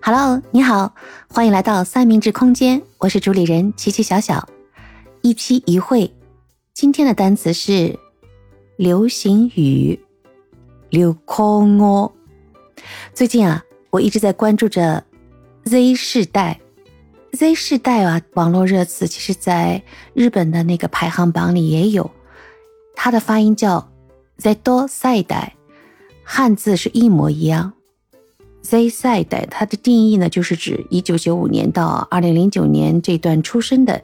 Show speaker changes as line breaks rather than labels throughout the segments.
Hello，你好，欢迎来到三明治空间，我是主理人琪琪小小。一期一会，今天的单词是流行语，流行哦。最近啊，我一直在关注着 Z 世代，Z 世代啊，网络热词，其实在日本的那个排行榜里也有，它的发音叫 Z 多世代，汉字是一模一样。Z 世代，它的定义呢，就是指一九九五年到二零零九年这段出生的，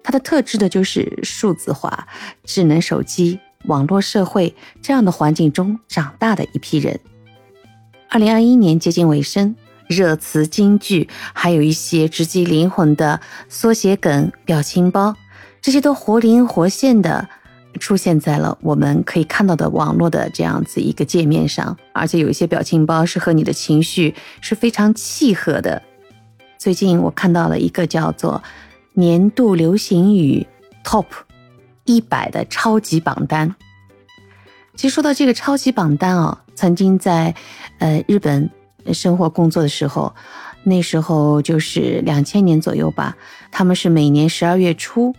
它的特质呢，就是数字化、智能手机、网络社会这样的环境中长大的一批人。二零二一年接近尾声，热词、金句，还有一些直击灵魂的缩写梗、表情包，这些都活灵活现的。出现在了我们可以看到的网络的这样子一个界面上，而且有一些表情包是和你的情绪是非常契合的。最近我看到了一个叫做“年度流行语 Top 一百”的超级榜单。其实说到这个超级榜单哦，曾经在呃日本生活工作的时候，那时候就是两千年左右吧，他们是每年十二月初，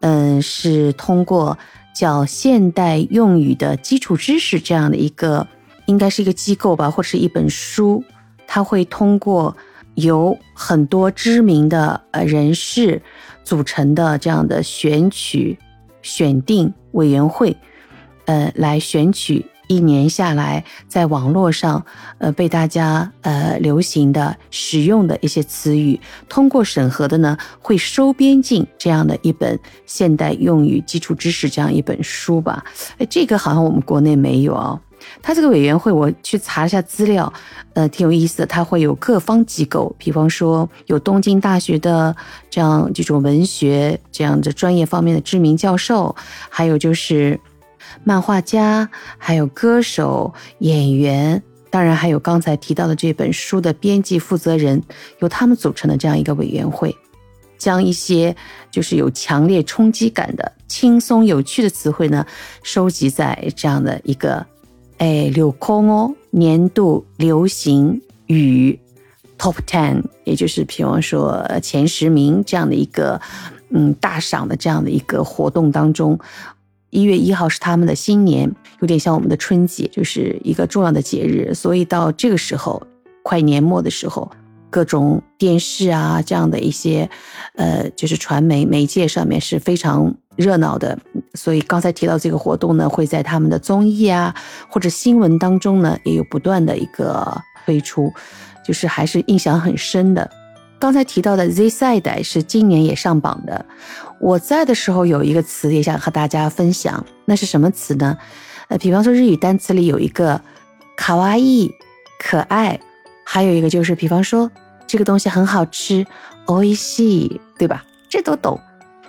嗯，是通过。叫现代用语的基础知识这样的一个，应该是一个机构吧，或者是一本书，它会通过由很多知名的呃人士组成的这样的选取选定委员会，呃，来选取。一年下来，在网络上，呃，被大家呃流行的使用的一些词语，通过审核的呢，会收编进这样的一本现代用语基础知识这样一本书吧。哎，这个好像我们国内没有哦。他这个委员会，我去查一下资料，呃，挺有意思的。他会有各方机构，比方说有东京大学的这样这种文学这样的专业方面的知名教授，还有就是。漫画家，还有歌手、演员，当然还有刚才提到的这本书的编辑负责人，由他们组成的这样一个委员会，将一些就是有强烈冲击感的、轻松有趣的词汇呢，收集在这样的一个，哎，流空哦年度流行语 Top Ten，也就是比方说前十名这样的一个，嗯，大赏的这样的一个活动当中。一月一号是他们的新年，有点像我们的春节，就是一个重要的节日。所以到这个时候，快年末的时候，各种电视啊这样的一些，呃，就是传媒媒介上面是非常热闹的。所以刚才提到这个活动呢，会在他们的综艺啊或者新闻当中呢，也有不断的一个推出，就是还是印象很深的。刚才提到的 Z 世代是今年也上榜的。我在的时候有一个词也想和大家分享，那是什么词呢？呃，比方说日语单词里有一个卡哇伊，可爱，还有一个就是比方说这个东西很好吃，おいしい，对吧？这都懂。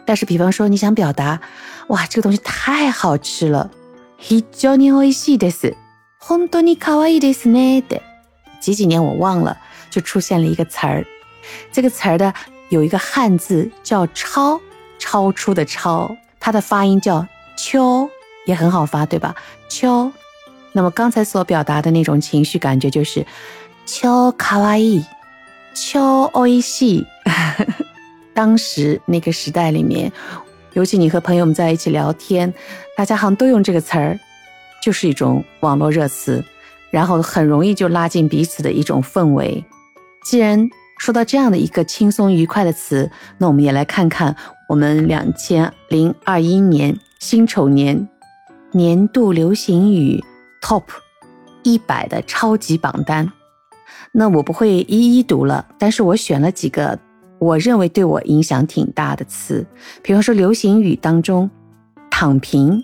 但是比方说你想表达，哇，这个东西太好吃了，非常においしいです。本当に可愛いですね。的几几年我忘了，就出现了一个词儿。 这个词儿的有一个汉字叫“超”，超出的“超”，它的发音叫“秋”，也很好发，对吧？秋。那么刚才所表达的那种情绪感觉就是“秋卡哇伊，秋おいしい”。当时那个时代里面，尤其你和朋友们在一起聊天，大家好像都用这个词儿，就是一种网络热词，然后很容易就拉近彼此的一种氛围。既然 说到这样的一个轻松愉快的词，那我们也来看看我们两千零二一年辛丑年年度流行语 Top 一百的超级榜单。那我不会一一读了，但是我选了几个我认为对我影响挺大的词，比方说流行语当中“躺平”，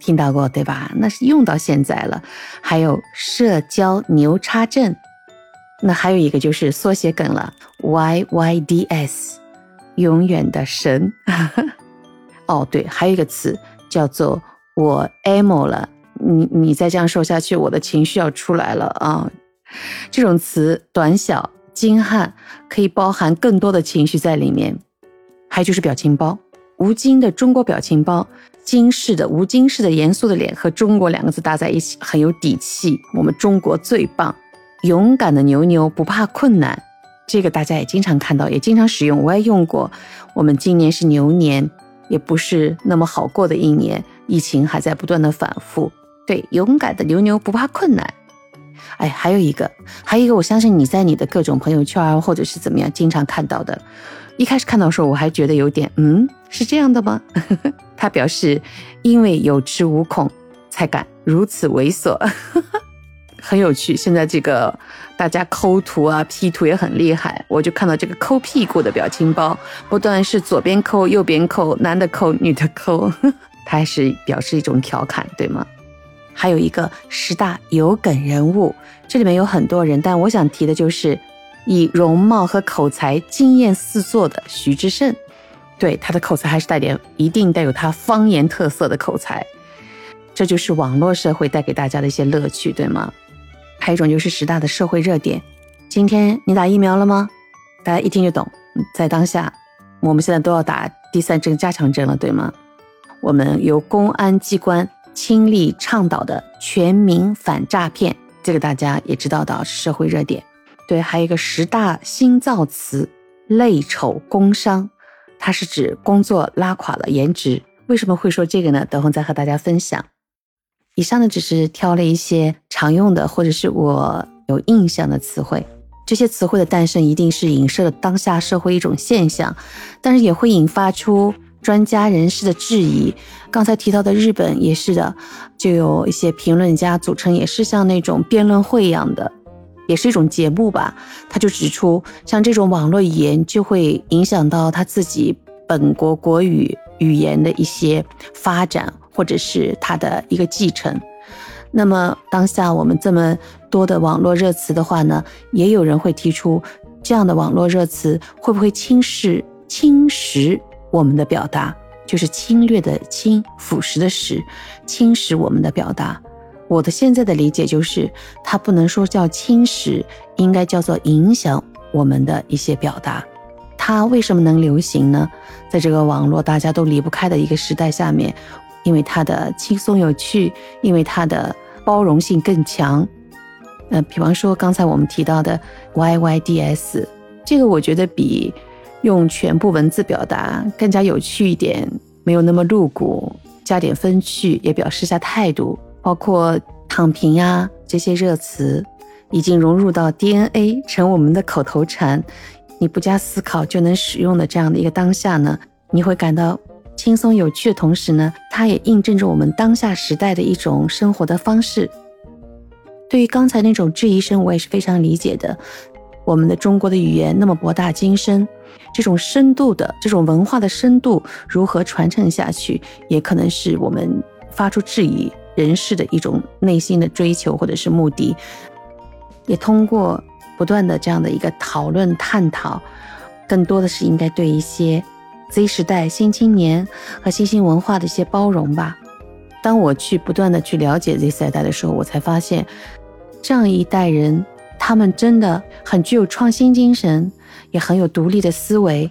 听到过对吧？那是用到现在了。还有社交牛叉症。那还有一个就是缩写梗了，Y Y D S，永远的神。哦，对，还有一个词叫做我 emo 了。你你再这样说下去，我的情绪要出来了啊！这种词短小精悍，可以包含更多的情绪在里面。还有就是表情包，吴京的中国表情包，京式的吴京式的严肃的脸和中国两个字搭在一起，很有底气。我们中国最棒。勇敢的牛牛不怕困难，这个大家也经常看到，也经常使用，我也用过。我们今年是牛年，也不是那么好过的一年，疫情还在不断的反复。对，勇敢的牛牛不怕困难。哎，还有一个，还有一个，我相信你在你的各种朋友圈或者是怎么样，经常看到的。一开始看到的时候，我还觉得有点，嗯，是这样的吗？他表示，因为有恃无恐，才敢如此猥琐，很有趣。现在这个大家抠图啊、P 图也很厉害，我就看到这个抠屁股的表情包，不断是左边抠、右边抠，男的抠、女的抠，他还是表示一种调侃，对吗？还有一个十大有梗人物，这里面有很多人，但我想提的就是以容貌和口才惊艳四座的徐志胜。对他的口才还是带点，一定带有他方言特色的口才。这就是网络社会带给大家的一些乐趣，对吗？还有一种就是十大的社会热点。今天你打疫苗了吗？大家一听就懂。在当下，我们现在都要打第三针加强针了，对吗？我们由公安机关。倾力倡导的全民反诈骗，这个大家也知道的是社会热点。对，还有一个十大新造词“累丑工伤”，它是指工作拉垮了颜值。为什么会说这个呢？等会再和大家分享。以上呢，只是挑了一些常用的或者是我有印象的词汇。这些词汇的诞生，一定是影射了当下社会一种现象，但是也会引发出。专家人士的质疑，刚才提到的日本也是的，就有一些评论家组成，也是像那种辩论会一样的，也是一种节目吧。他就指出，像这种网络语言就会影响到他自己本国国语语言的一些发展，或者是他的一个继承。那么当下我们这么多的网络热词的话呢，也有人会提出，这样的网络热词会不会侵蚀侵蚀？我们的表达就是侵略的侵，腐蚀的蚀，侵蚀我们的表达。我的现在的理解就是，它不能说叫侵蚀，应该叫做影响我们的一些表达。它为什么能流行呢？在这个网络大家都离不开的一个时代下面，因为它的轻松有趣，因为它的包容性更强。呃，比方说刚才我们提到的 YYDS，这个我觉得比。用全部文字表达更加有趣一点，没有那么露骨，加点分趣，也表示下态度。包括躺平呀这些热词，已经融入到 DNA，成我们的口头禅。你不加思考就能使用的这样的一个当下呢，你会感到轻松有趣的同时呢，它也印证着我们当下时代的一种生活的方式。对于刚才那种质疑声，我也是非常理解的。我们的中国的语言那么博大精深。这种深度的这种文化的深度如何传承下去，也可能是我们发出质疑人士的一种内心的追求或者是目的。也通过不断的这样的一个讨论探讨，更多的是应该对一些 Z 时代新青年和新兴文化的一些包容吧。当我去不断的去了解 Z 世代的时候，我才发现，这样一代人，他们真的很具有创新精神。也很有独立的思维。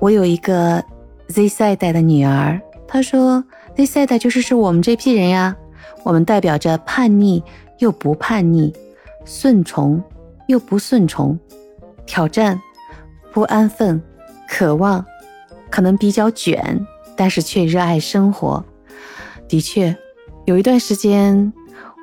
我有一个 Z 世代的女儿，她说 Z 世代就是是我们这批人呀，我们代表着叛逆又不叛逆，顺从又不顺从，挑战不安分，渴望可能比较卷，但是却热爱生活。的确，有一段时间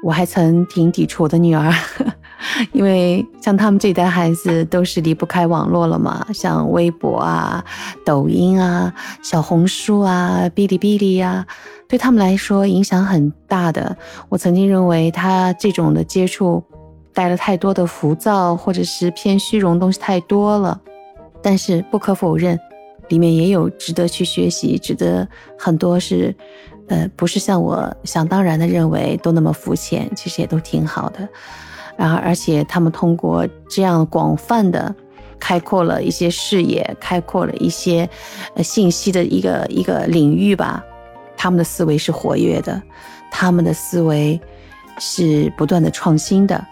我还曾挺抵触我的女儿。因为像他们这代孩子都是离不开网络了嘛，像微博啊、抖音啊、小红书啊、哔哩哔哩呀，对他们来说影响很大的。我曾经认为他这种的接触带了太多的浮躁，或者是偏虚荣东西太多了。但是不可否认，里面也有值得去学习，值得很多是，呃，不是像我想当然的认为都那么肤浅，其实也都挺好的。然后，而且他们通过这样广泛的开阔了一些视野，开阔了一些呃信息的一个一个领域吧。他们的思维是活跃的，他们的思维是不断的创新的。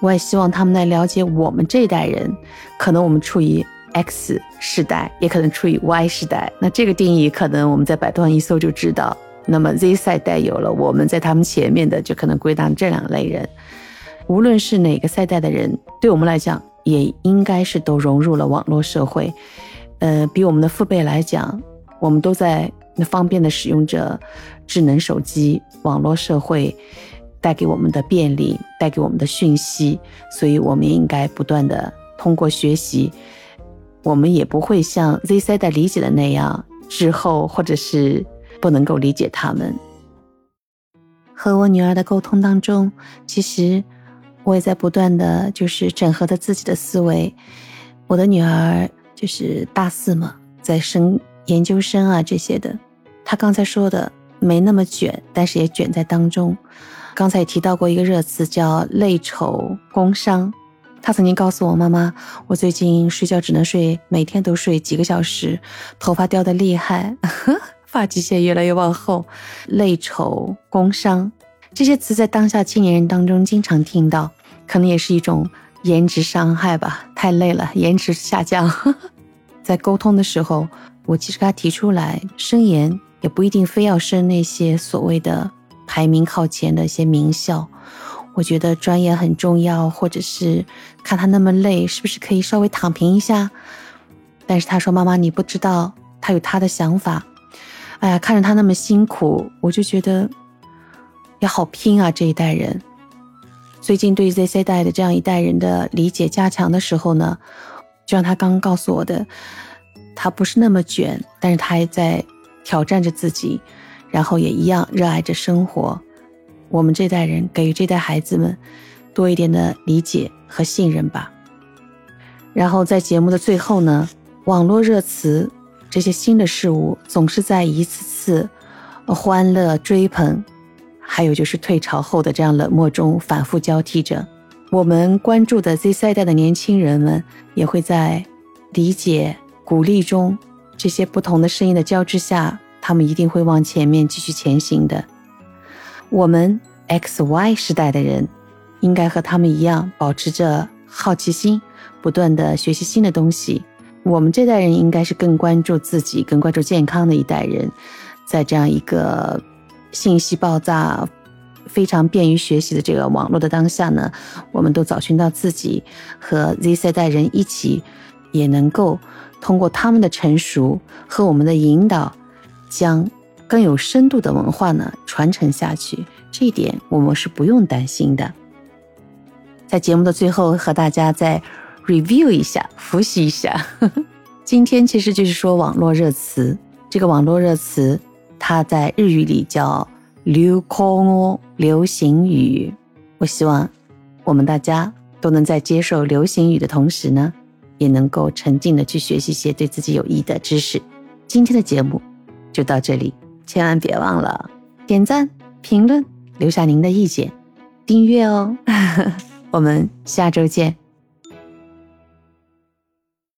我也希望他们来了解我们这一代人，可能我们处于 X 时代，也可能处于 Y 时代。那这个定义可能我们在百度上一搜就知道。那么 Z 赛代有了，我们在他们前面的就可能归纳这两类人。无论是哪个赛代的人，对我们来讲，也应该是都融入了网络社会。呃，比我们的父辈来讲，我们都在方便的使用着智能手机、网络社会带给我们的便利，带给我们的讯息，所以我们也应该不断的通过学习，我们也不会像 Z 赛代理解的那样滞后，或者是不能够理解他们。和我女儿的沟通当中，其实。我也在不断的就是整合着自己的思维。我的女儿就是大四嘛，在升研究生啊这些的。她刚才说的没那么卷，但是也卷在当中。刚才也提到过一个热词叫“累丑工伤”。她曾经告诉我妈妈，我最近睡觉只能睡，每天都睡几个小时，头发掉的厉害，发际线越来越往后，累丑工伤这些词在当下青年人当中经常听到。可能也是一种颜值伤害吧，太累了，颜值下降。在沟通的时候，我其实给他提出来，升研也不一定非要升那些所谓的排名靠前的一些名校。我觉得专业很重要，或者是看他那么累，是不是可以稍微躺平一下？但是他说：“妈妈，你不知道，他有他的想法。”哎呀，看着他那么辛苦，我就觉得也好拼啊，这一代人。最近对 Z C 代的这样一代人的理解加强的时候呢，就像他刚刚告诉我的，他不是那么卷，但是他还在挑战着自己，然后也一样热爱着生活。我们这代人给予这代孩子们多一点的理解和信任吧。然后在节目的最后呢，网络热词这些新的事物总是在一次次欢乐追捧。还有就是退潮后的这样冷漠中反复交替着，我们关注的 Z 赛代的年轻人们也会在理解、鼓励中，这些不同的声音的交织下，他们一定会往前面继续前行的。我们 X Y 时代的人，应该和他们一样，保持着好奇心，不断的学习新的东西。我们这代人应该是更关注自己、更关注健康的一代人，在这样一个。信息爆炸，非常便于学习的这个网络的当下呢，我们都找寻到自己和 Z 世代人一起，也能够通过他们的成熟和我们的引导，将更有深度的文化呢传承下去。这一点我们是不用担心的。在节目的最后，和大家再 review 一下，复习一下。今天其实就是说网络热词，这个网络热词。它在日语里叫“流行流行语”。我希望我们大家都能在接受流行语的同时呢，也能够沉浸的去学习一些对自己有益的知识。今天的节目就到这里，千万别忘了点赞、评论、留下您的意见、订阅哦。我们下周见。